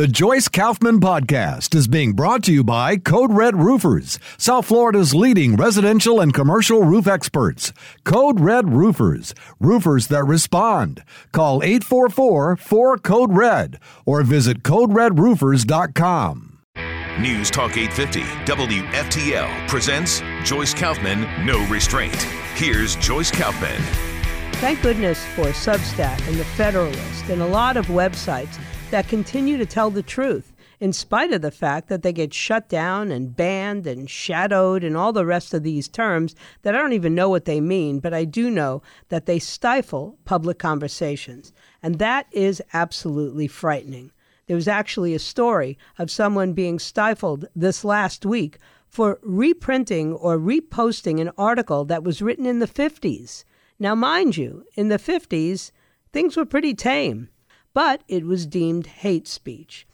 The Joyce Kaufman Podcast is being brought to you by Code Red Roofers, South Florida's leading residential and commercial roof experts. Code Red Roofers, roofers that respond. Call 844 4 Code Red or visit CodeRedRoofers.com. News Talk 850 WFTL presents Joyce Kaufman No Restraint. Here's Joyce Kaufman. Thank goodness for Substack and The Federalist and a lot of websites that continue to tell the truth, in spite of the fact that they get shut down and banned and shadowed and all the rest of these terms that I don't even know what they mean, but I do know that they stifle public conversations. And that is absolutely frightening. There was actually a story of someone being stifled this last week for reprinting or reposting an article that was written in the 50s. Now, mind you, in the 50s, things were pretty tame but it was deemed hate speech.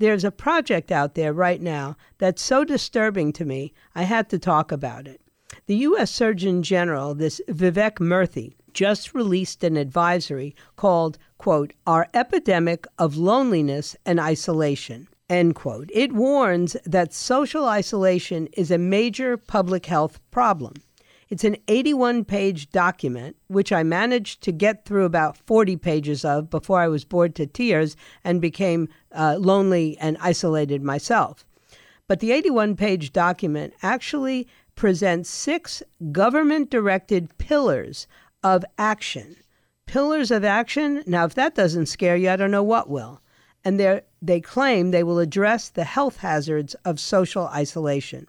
There's a project out there right now that's so disturbing to me, I had to talk about it. The U.S. Surgeon General, this Vivek Murthy, just released an advisory called, quote, Our Epidemic of Loneliness and Isolation, end quote. It warns that social isolation is a major public health problem. It's an 81 page document, which I managed to get through about 40 pages of before I was bored to tears and became uh, lonely and isolated myself. But the 81 page document actually presents six government directed pillars of action. Pillars of action? Now, if that doesn't scare you, I don't know what will. And they claim they will address the health hazards of social isolation.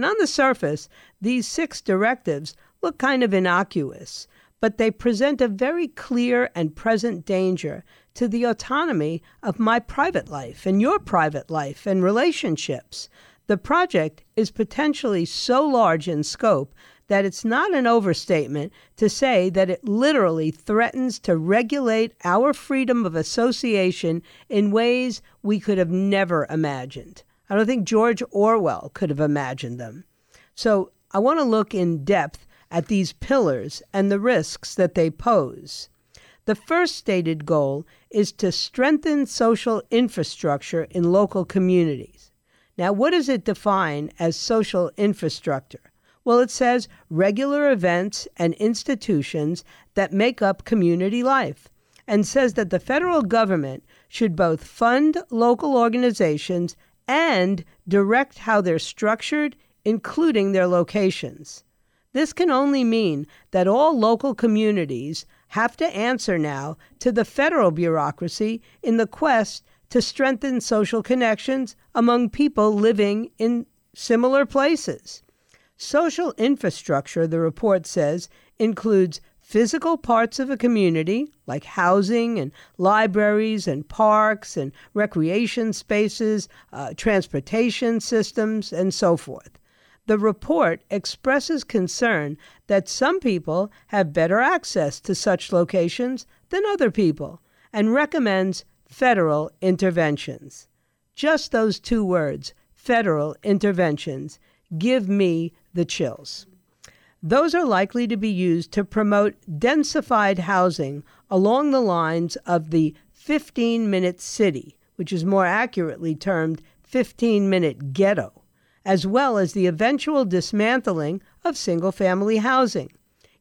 And on the surface, these six directives look kind of innocuous, but they present a very clear and present danger to the autonomy of my private life and your private life and relationships. The project is potentially so large in scope that it's not an overstatement to say that it literally threatens to regulate our freedom of association in ways we could have never imagined. I don't think George Orwell could have imagined them. So I want to look in depth at these pillars and the risks that they pose. The first stated goal is to strengthen social infrastructure in local communities. Now, what does it define as social infrastructure? Well, it says regular events and institutions that make up community life, and says that the federal government should both fund local organizations and direct how they're structured, including their locations. This can only mean that all local communities have to answer now to the federal bureaucracy in the quest to strengthen social connections among people living in similar places. Social infrastructure, the report says, includes physical parts of a community, like housing and libraries and parks and recreation spaces, uh, transportation systems, and so forth. The report expresses concern that some people have better access to such locations than other people and recommends federal interventions. Just those two words, federal interventions, give me the chills. Those are likely to be used to promote densified housing along the lines of the 15 minute city, which is more accurately termed 15 minute ghetto, as well as the eventual dismantling of single family housing.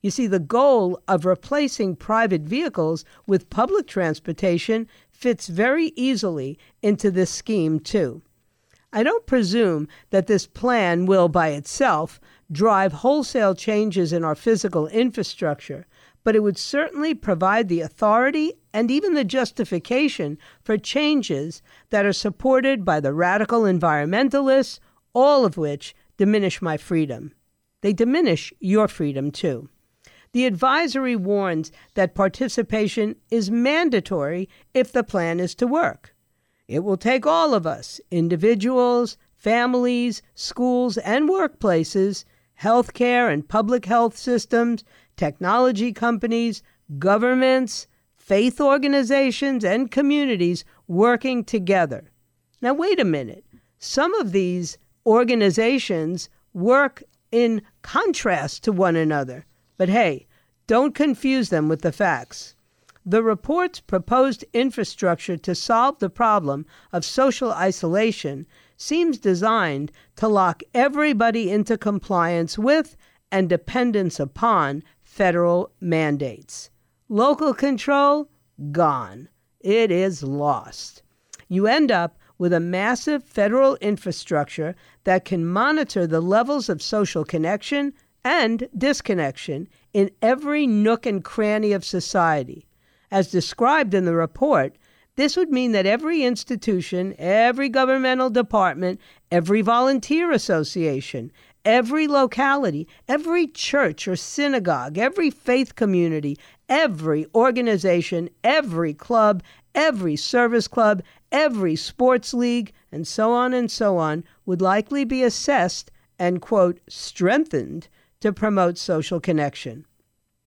You see, the goal of replacing private vehicles with public transportation fits very easily into this scheme, too. I don't presume that this plan will by itself drive wholesale changes in our physical infrastructure, but it would certainly provide the authority and even the justification for changes that are supported by the radical environmentalists, all of which diminish my freedom. They diminish your freedom too. The advisory warns that participation is mandatory if the plan is to work. It will take all of us, individuals, families, schools, and workplaces, healthcare and public health systems, technology companies, governments, faith organizations, and communities working together. Now, wait a minute. Some of these organizations work in contrast to one another. But hey, don't confuse them with the facts. The report's proposed infrastructure to solve the problem of social isolation seems designed to lock everybody into compliance with and dependence upon federal mandates. Local control, gone. It is lost. You end up with a massive federal infrastructure that can monitor the levels of social connection and disconnection in every nook and cranny of society. As described in the report, this would mean that every institution, every governmental department, every volunteer association, every locality, every church or synagogue, every faith community, every organization, every club, every service club, every sports league, and so on and so on, would likely be assessed and, quote, strengthened to promote social connection.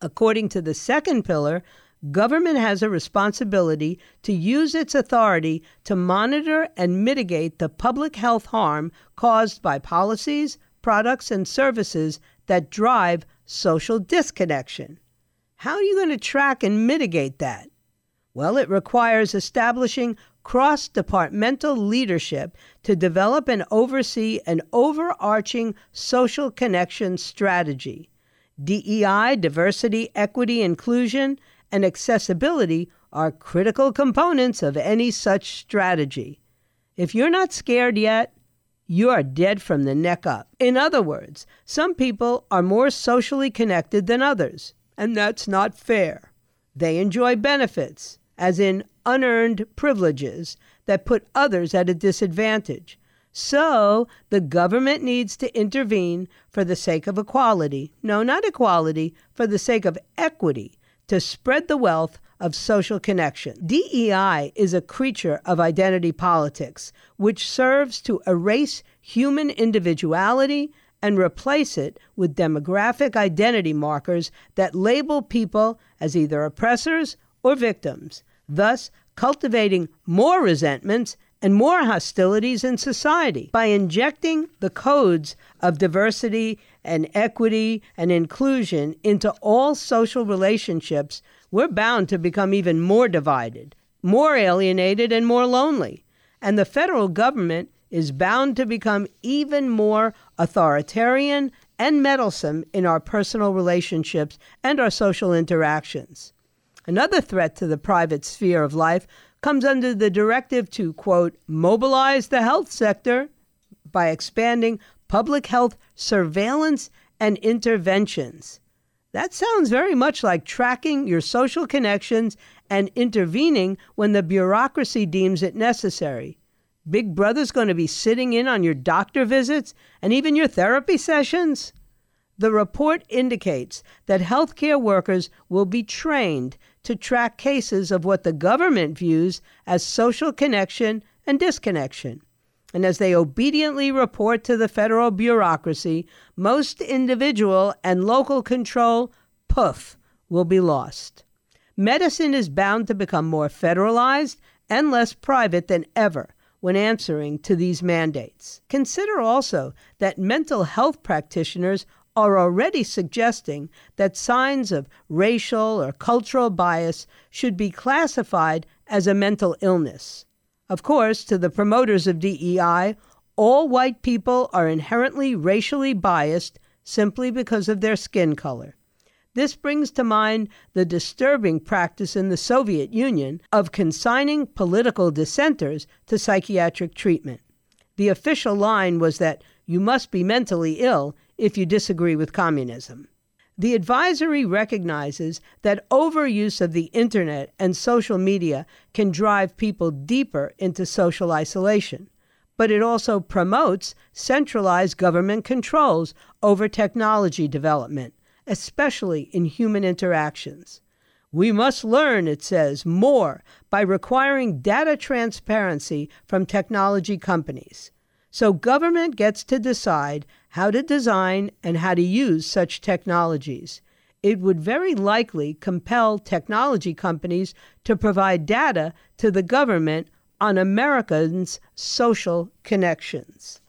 According to the second pillar, government has a responsibility to use its authority to monitor and mitigate the public health harm caused by policies, products, and services that drive social disconnection. How are you going to track and mitigate that? Well, it requires establishing cross departmental leadership to develop and oversee an overarching social connection strategy. DEI, diversity, equity, inclusion, and accessibility are critical components of any such strategy. If you're not scared yet, you are dead from the neck up. In other words, some people are more socially connected than others, and that's not fair. They enjoy benefits, as in unearned privileges, that put others at a disadvantage. So the government needs to intervene for the sake of equality. No, not equality, for the sake of equity, to spread the wealth of social connection. DEI is a creature of identity politics, which serves to erase human individuality and replace it with demographic identity markers that label people as either oppressors or victims, thus cultivating more resentments and more hostilities in society. By injecting the codes of diversity and equity and inclusion into all social relationships, we're bound to become even more divided, more alienated, and more lonely. And the federal government is bound to become even more authoritarian and meddlesome in our personal relationships and our social interactions. Another threat to the private sphere of life comes under the directive to, quote, mobilize the health sector by expanding public health surveillance and interventions. That sounds very much like tracking your social connections and intervening when the bureaucracy deems it necessary. Big Brother's going to be sitting in on your doctor visits and even your therapy sessions? The report indicates that healthcare workers will be trained to track cases of what the government views as social connection and disconnection. And as they obediently report to the federal bureaucracy, most individual and local control, poof, will be lost. Medicine is bound to become more federalized and less private than ever when answering to these mandates. Consider also that mental health practitioners are already suggesting that signs of racial or cultural bias should be classified as a mental illness. Of course, to the promoters of DEI, all white people are inherently racially biased simply because of their skin color. This brings to mind the disturbing practice in the Soviet Union of consigning political dissenters to psychiatric treatment. The official line was that you must be mentally ill if you disagree with communism. The advisory recognizes that overuse of the internet and social media can drive people deeper into social isolation, but it also promotes centralized government controls over technology development especially in human interactions. We must learn, it says, more by requiring data transparency from technology companies. So government gets to decide how to design and how to use such technologies. It would very likely compel technology companies to provide data to the government on Americans' social connections.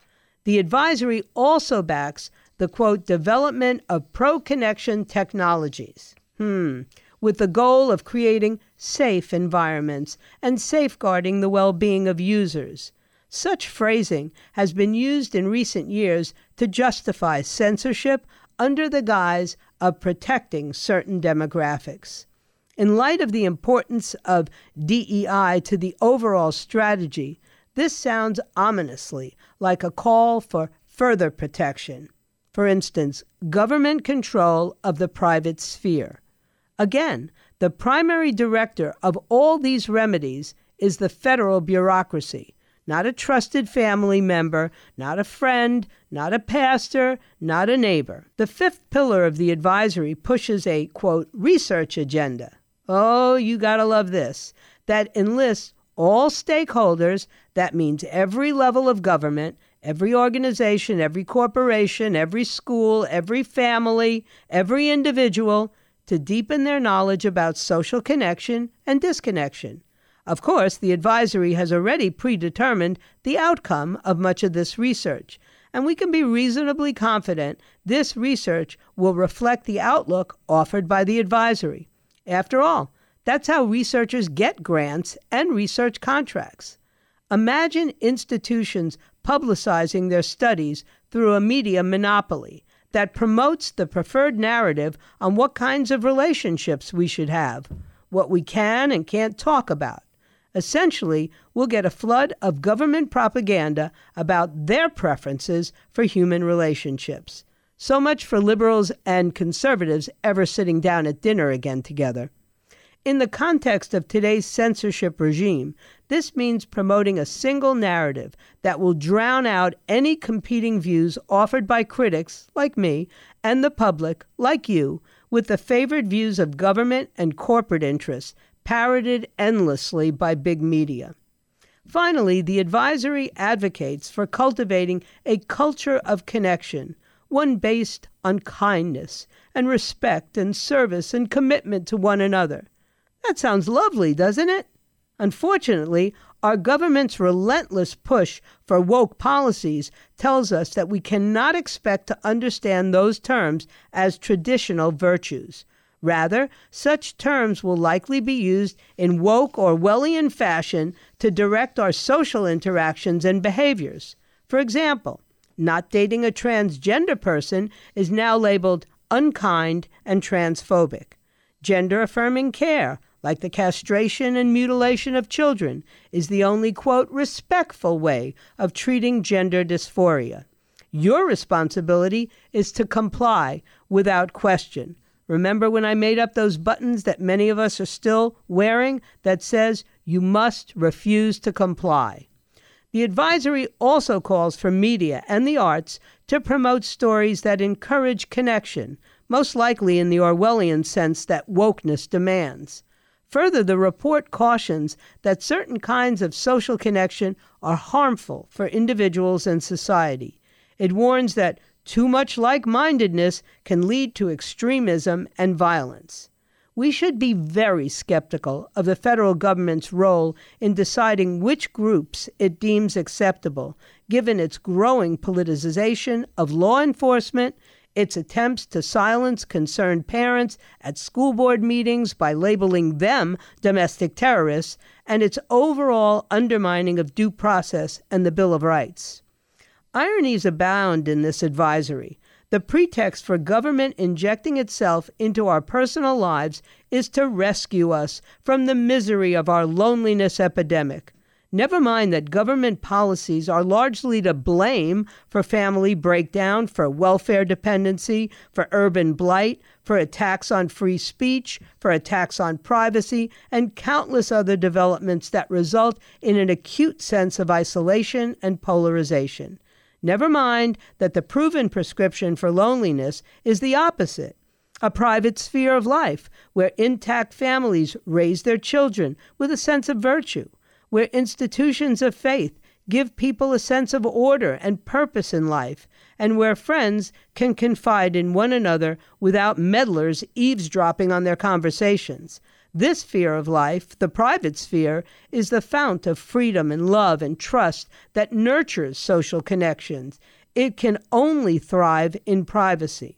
The advisory also backs the quote, development of pro connection technologies. Hmm. With the goal of creating safe environments and safeguarding the well being of users. Such phrasing has been used in recent years to justify censorship under the guise of protecting certain demographics. In light of the importance of DEI to the overall strategy, this sounds ominously like a call for further protection. For instance, government control of the private sphere. Again, the primary director of all these remedies is the federal bureaucracy, not a trusted family member, not a friend, not a pastor, not a neighbor. The fifth pillar of the advisory pushes a, quote, research agenda. Oh, you gotta love this. That enlists all stakeholders, that means every level of government, Every organization, every corporation, every school, every family, every individual to deepen their knowledge about social connection and disconnection. Of course, the advisory has already predetermined the outcome of much of this research, and we can be reasonably confident this research will reflect the outlook offered by the advisory. After all, that's how researchers get grants and research contracts. Imagine institutions publicizing their studies through a media monopoly that promotes the preferred narrative on what kinds of relationships we should have, what we can and can't talk about. Essentially, we'll get a flood of government propaganda about their preferences for human relationships. So much for liberals and conservatives ever sitting down at dinner again together. In the context of today's censorship regime, this means promoting a single narrative that will drown out any competing views offered by critics, like me, and the public, like you, with the favored views of government and corporate interests, parroted endlessly by big media. Finally, the advisory advocates for cultivating a culture of connection, one based on kindness and respect and service and commitment to one another. That sounds lovely, doesn't it? Unfortunately, our government's relentless push for woke policies tells us that we cannot expect to understand those terms as traditional virtues. Rather, such terms will likely be used in woke Orwellian fashion to direct our social interactions and behaviors. For example, not dating a transgender person is now labeled unkind and transphobic. Gender affirming care, like the castration and mutilation of children, is the only, quote, respectful way of treating gender dysphoria. Your responsibility is to comply without question. Remember when I made up those buttons that many of us are still wearing that says you must refuse to comply? The advisory also calls for media and the arts to promote stories that encourage connection, most likely in the Orwellian sense that wokeness demands. Further, the report cautions that certain kinds of social connection are harmful for individuals and society. It warns that too much like mindedness can lead to extremism and violence. we should be very skeptical of the federal government's role in deciding which groups it deems acceptable, given its growing politicization of law enforcement, its attempts to silence concerned parents at school board meetings by labeling them domestic terrorists, and its overall undermining of due process and the Bill of Rights. Ironies abound in this advisory. The pretext for government injecting itself into our personal lives is to rescue us from the misery of our loneliness epidemic. Never mind that government policies are largely to blame for family breakdown, for welfare dependency, for urban blight, for attacks on free speech, for attacks on privacy, and countless other developments that result in an acute sense of isolation and polarization. Never mind that the proven prescription for loneliness is the opposite a private sphere of life where intact families raise their children with a sense of virtue, where institutions of faith give people a sense of order and purpose in life, and where friends can confide in one another without meddlers eavesdropping on their conversations. This sphere of life, the private sphere, is the fount of freedom and love and trust that nurtures social connections. It can only thrive in privacy.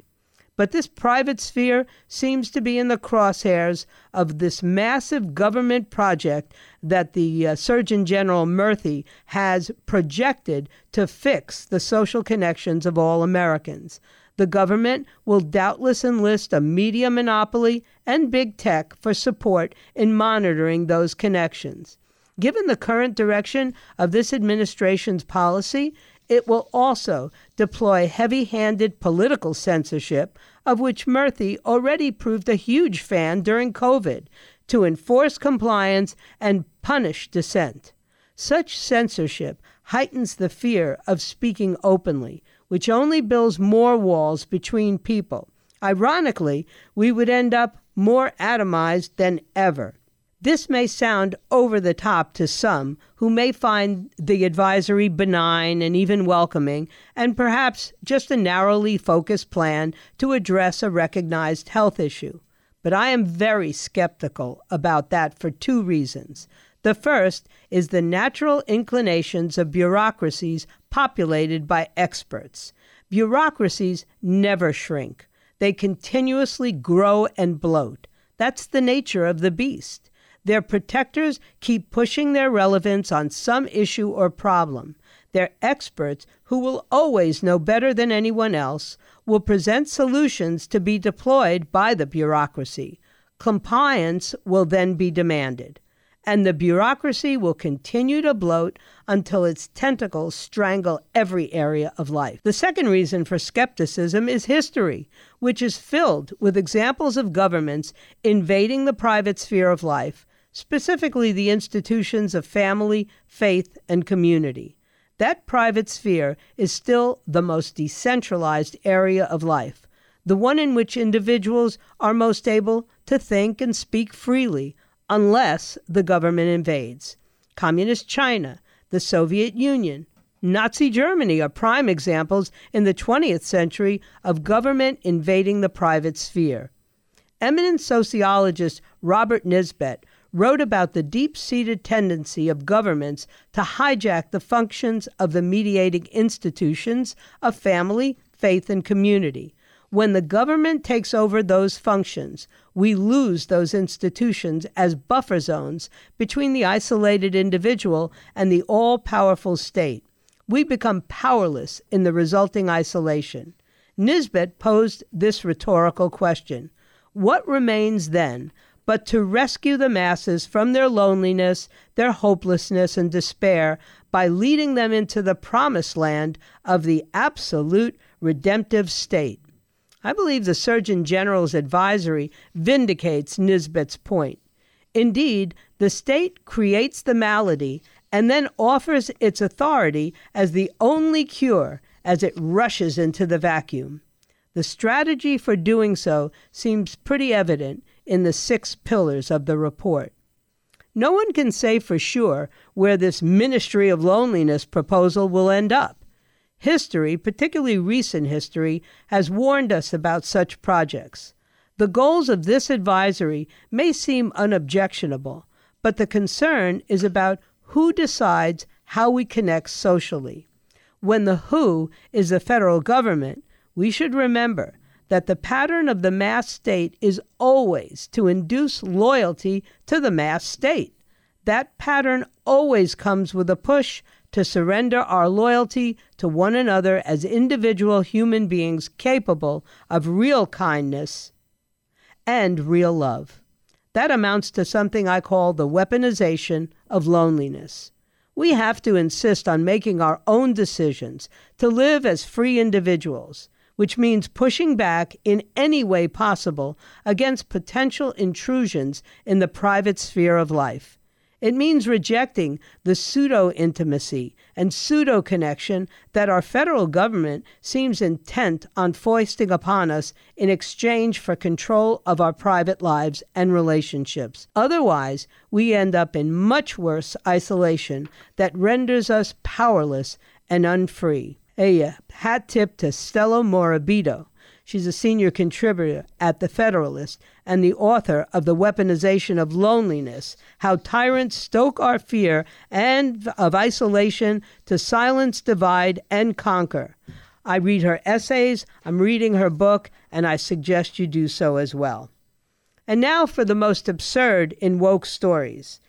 But this private sphere seems to be in the crosshairs of this massive government project that the uh, Surgeon General Murthy has projected to fix the social connections of all Americans. The government will doubtless enlist a media monopoly and big tech for support in monitoring those connections. Given the current direction of this administration's policy, it will also deploy heavy handed political censorship, of which Murthy already proved a huge fan during COVID, to enforce compliance and punish dissent. Such censorship heightens the fear of speaking openly, which only builds more walls between people. Ironically, we would end up more atomized than ever. This may sound over the top to some who may find the advisory benign and even welcoming, and perhaps just a narrowly focused plan to address a recognized health issue. But I am very skeptical about that for two reasons. The first is the natural inclinations of bureaucracies populated by experts. Bureaucracies never shrink, they continuously grow and bloat. That's the nature of the beast. Their protectors keep pushing their relevance on some issue or problem. Their experts, who will always know better than anyone else, will present solutions to be deployed by the bureaucracy. Compliance will then be demanded and the bureaucracy will continue to bloat until its tentacles strangle every area of life. The second reason for skepticism is history, which is filled with examples of governments invading the private sphere of life, specifically the institutions of family, faith, and community. That private sphere is still the most decentralized area of life, the one in which individuals are most able to think and speak freely unless the government invades. Communist China, the Soviet Union, Nazi Germany are prime examples in the 20th century of government invading the private sphere. Eminent sociologist Robert Nisbet wrote about the deep seated tendency of governments to hijack the functions of the mediating institutions of family, faith, and community. When the government takes over those functions, we lose those institutions as buffer zones between the isolated individual and the all powerful state. We become powerless in the resulting isolation. Nisbet posed this rhetorical question What remains then but to rescue the masses from their loneliness, their hopelessness, and despair by leading them into the promised land of the absolute redemptive state? I believe the Surgeon General's advisory vindicates Nisbet's point. Indeed, the state creates the malady and then offers its authority as the only cure as it rushes into the vacuum. The strategy for doing so seems pretty evident in the six pillars of the report. No one can say for sure where this Ministry of Loneliness proposal will end up. History, particularly recent history, has warned us about such projects. The goals of this advisory may seem unobjectionable, but the concern is about who decides how we connect socially. When the who is the federal government, we should remember that the pattern of the mass state is always to induce loyalty to the mass state. That pattern always comes with a push to surrender our loyalty to one another as individual human beings capable of real kindness and real love. That amounts to something I call the weaponization of loneliness. We have to insist on making our own decisions to live as free individuals, which means pushing back in any way possible against potential intrusions in the private sphere of life. It means rejecting the pseudo intimacy and pseudo connection that our federal government seems intent on foisting upon us in exchange for control of our private lives and relationships. Otherwise, we end up in much worse isolation that renders us powerless and unfree. A hat tip to Stella Morabito She's a senior contributor at The Federalist and the author of The Weaponization of Loneliness How Tyrants Stoke Our Fear and of Isolation to Silence, Divide, and Conquer. I read her essays, I'm reading her book, and I suggest you do so as well. And now for the most absurd in woke stories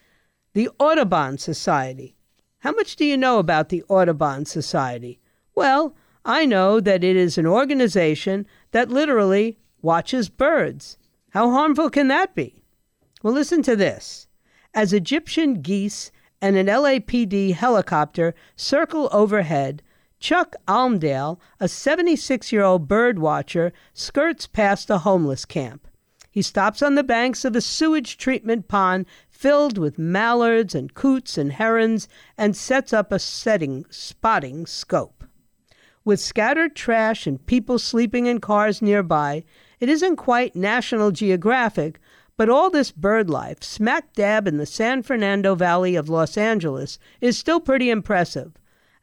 the Audubon Society. How much do you know about the Audubon Society? Well, I know that it is an organization that literally watches birds. How harmful can that be? Well, listen to this. As Egyptian geese and an LAPD helicopter circle overhead, Chuck Almdale, a 76 year old bird watcher, skirts past a homeless camp. He stops on the banks of a sewage treatment pond filled with mallards and coots and herons and sets up a setting spotting scope. With scattered trash and people sleeping in cars nearby, it isn't quite National Geographic, but all this bird life, smack dab in the San Fernando Valley of Los Angeles, is still pretty impressive.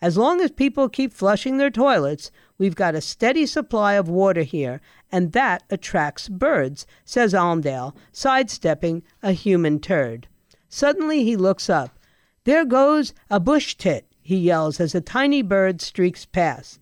As long as people keep flushing their toilets, we've got a steady supply of water here, and that attracts birds, says Almdale, sidestepping a human turd. Suddenly he looks up. There goes a bush tit, he yells as a tiny bird streaks past.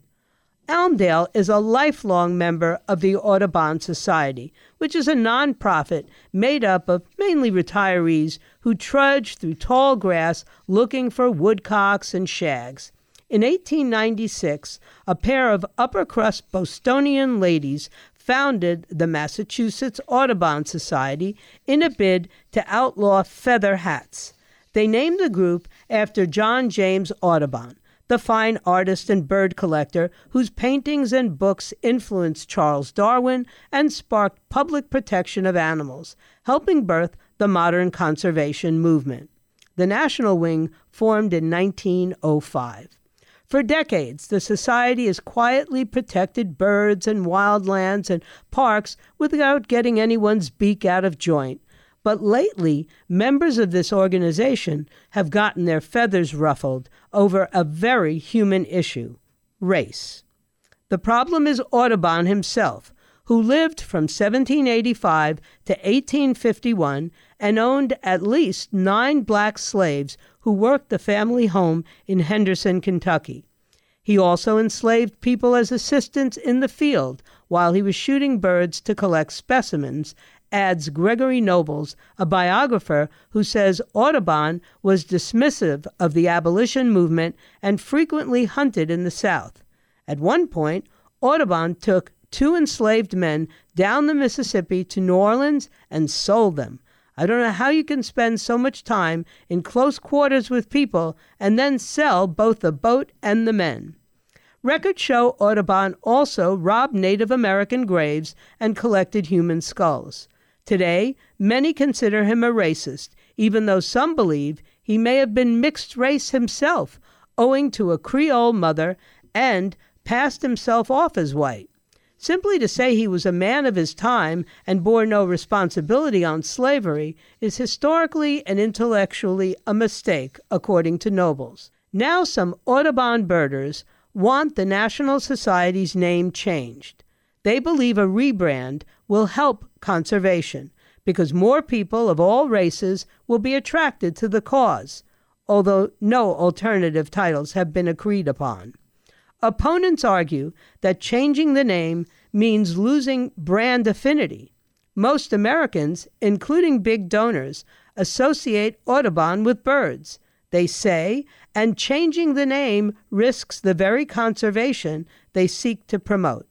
Almdale is a lifelong member of the Audubon Society, which is a nonprofit made up of mainly retirees who trudge through tall grass looking for woodcocks and shags. In 1896, a pair of upper crust Bostonian ladies founded the Massachusetts Audubon Society in a bid to outlaw feather hats. They named the group after John James Audubon, the fine artist and bird collector whose paintings and books influenced Charles Darwin and sparked public protection of animals, helping birth the modern conservation movement. The National Wing formed in 1905. For decades, the Society has quietly protected birds and wildlands and parks without getting anyone's beak out of joint. But lately, members of this organization have gotten their feathers ruffled over a very human issue race. The problem is Audubon himself, who lived from 1785 to 1851 and owned at least nine black slaves who worked the family home in Henderson, Kentucky. He also enslaved people as assistants in the field while he was shooting birds to collect specimens adds Gregory Nobles, a biographer who says Audubon was dismissive of the abolition movement and frequently hunted in the South. At one point, Audubon took two enslaved men down the Mississippi to New Orleans and sold them. I don't know how you can spend so much time in close quarters with people and then sell both the boat and the men. Records show Audubon also robbed Native American graves and collected human skulls. Today, many consider him a racist, even though some believe he may have been mixed race himself, owing to a Creole mother, and passed himself off as white. Simply to say he was a man of his time and bore no responsibility on slavery is historically and intellectually a mistake, according to Nobles. Now, some Audubon birders want the National Society's name changed. They believe a rebrand will help conservation because more people of all races will be attracted to the cause, although no alternative titles have been agreed upon. Opponents argue that changing the name means losing brand affinity. Most Americans, including big donors, associate Audubon with birds. They say, and changing the name risks the very conservation they seek to promote.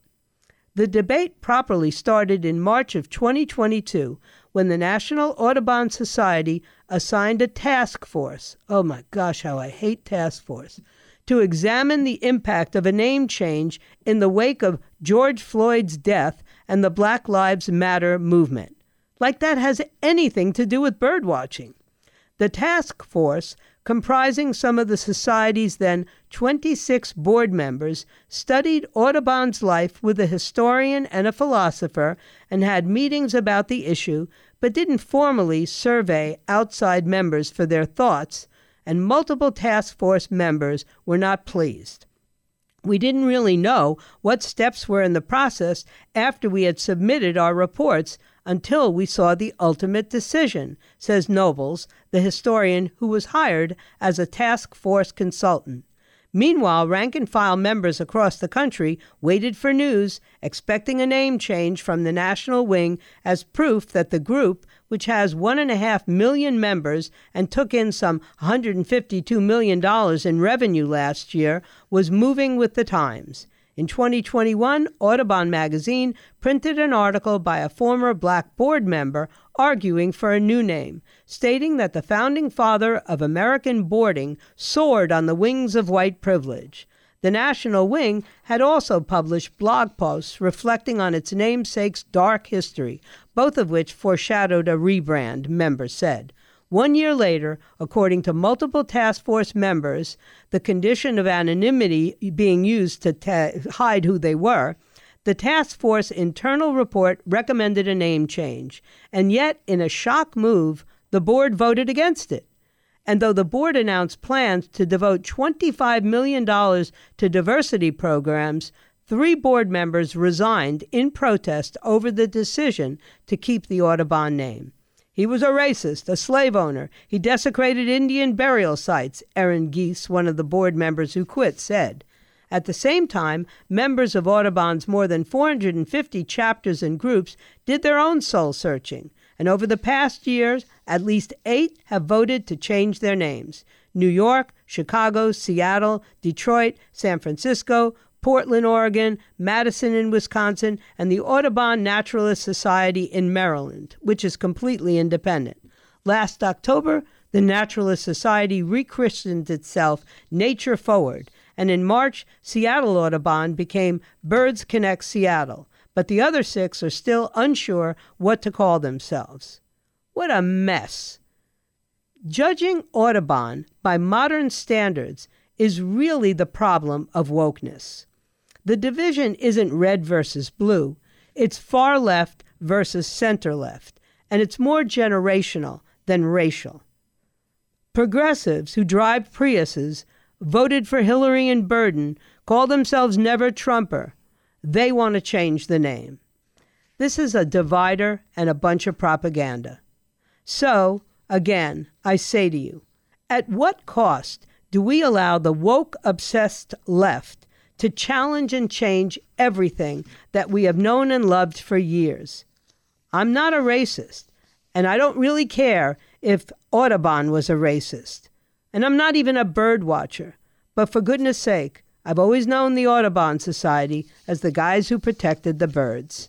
The debate properly started in March of 2022 when the National Audubon Society assigned a task force. Oh my gosh, how I hate task force. To examine the impact of a name change in the wake of George Floyd's death and the Black Lives Matter movement. Like that has anything to do with birdwatching. The task force comprising some of the Society's then 26 board members, studied Audubon's life with a historian and a philosopher and had meetings about the issue, but didn't formally survey outside members for their thoughts, and multiple task force members were not pleased. We didn't really know what steps were in the process after we had submitted our reports until we saw the ultimate decision, says Nobles, the historian who was hired as a task force consultant. Meanwhile, rank and file members across the country waited for news, expecting a name change from the National Wing as proof that the group, which has one and a half million members and took in some $152 million in revenue last year, was moving with the times. In 2021, Audubon magazine printed an article by a former black board member arguing for a new name, stating that the founding father of American boarding soared on the wings of white privilege. The National Wing had also published blog posts reflecting on its namesake's dark history, both of which foreshadowed a rebrand, members said. One year later, according to multiple task force members, the condition of anonymity being used to ta- hide who they were, the task force internal report recommended a name change. And yet, in a shock move, the board voted against it. And though the board announced plans to devote $25 million to diversity programs, three board members resigned in protest over the decision to keep the Audubon name. He was a racist, a slave owner. He desecrated Indian burial sites, Aaron Geese, one of the board members who quit, said. At the same time, members of Audubon's more than 450 chapters and groups did their own soul searching, and over the past years, at least eight have voted to change their names New York, Chicago, Seattle, Detroit, San Francisco, Portland, Oregon, Madison in Wisconsin, and the Audubon Naturalist Society in Maryland, which is completely independent. Last October, the Naturalist Society rechristened itself Nature Forward, and in March, Seattle Audubon became Birds Connect Seattle, but the other six are still unsure what to call themselves. What a mess! Judging Audubon by modern standards is really the problem of wokeness. The division isn't red versus blue, it's far left versus center left, and it's more generational than racial. Progressives who drive Priuses, voted for Hillary and Burden, call themselves Never Trumper. They want to change the name. This is a divider and a bunch of propaganda. So, again, I say to you, at what cost do we allow the woke obsessed left to challenge and change everything that we have known and loved for years. I'm not a racist, and I don't really care if Audubon was a racist. And I'm not even a bird watcher. But for goodness sake, I've always known the Audubon Society as the guys who protected the birds.